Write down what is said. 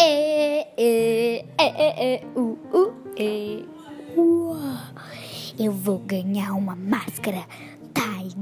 E, e, e, e, e, u, u, e. Uou. Eu vou ganhar uma máscara Tiger.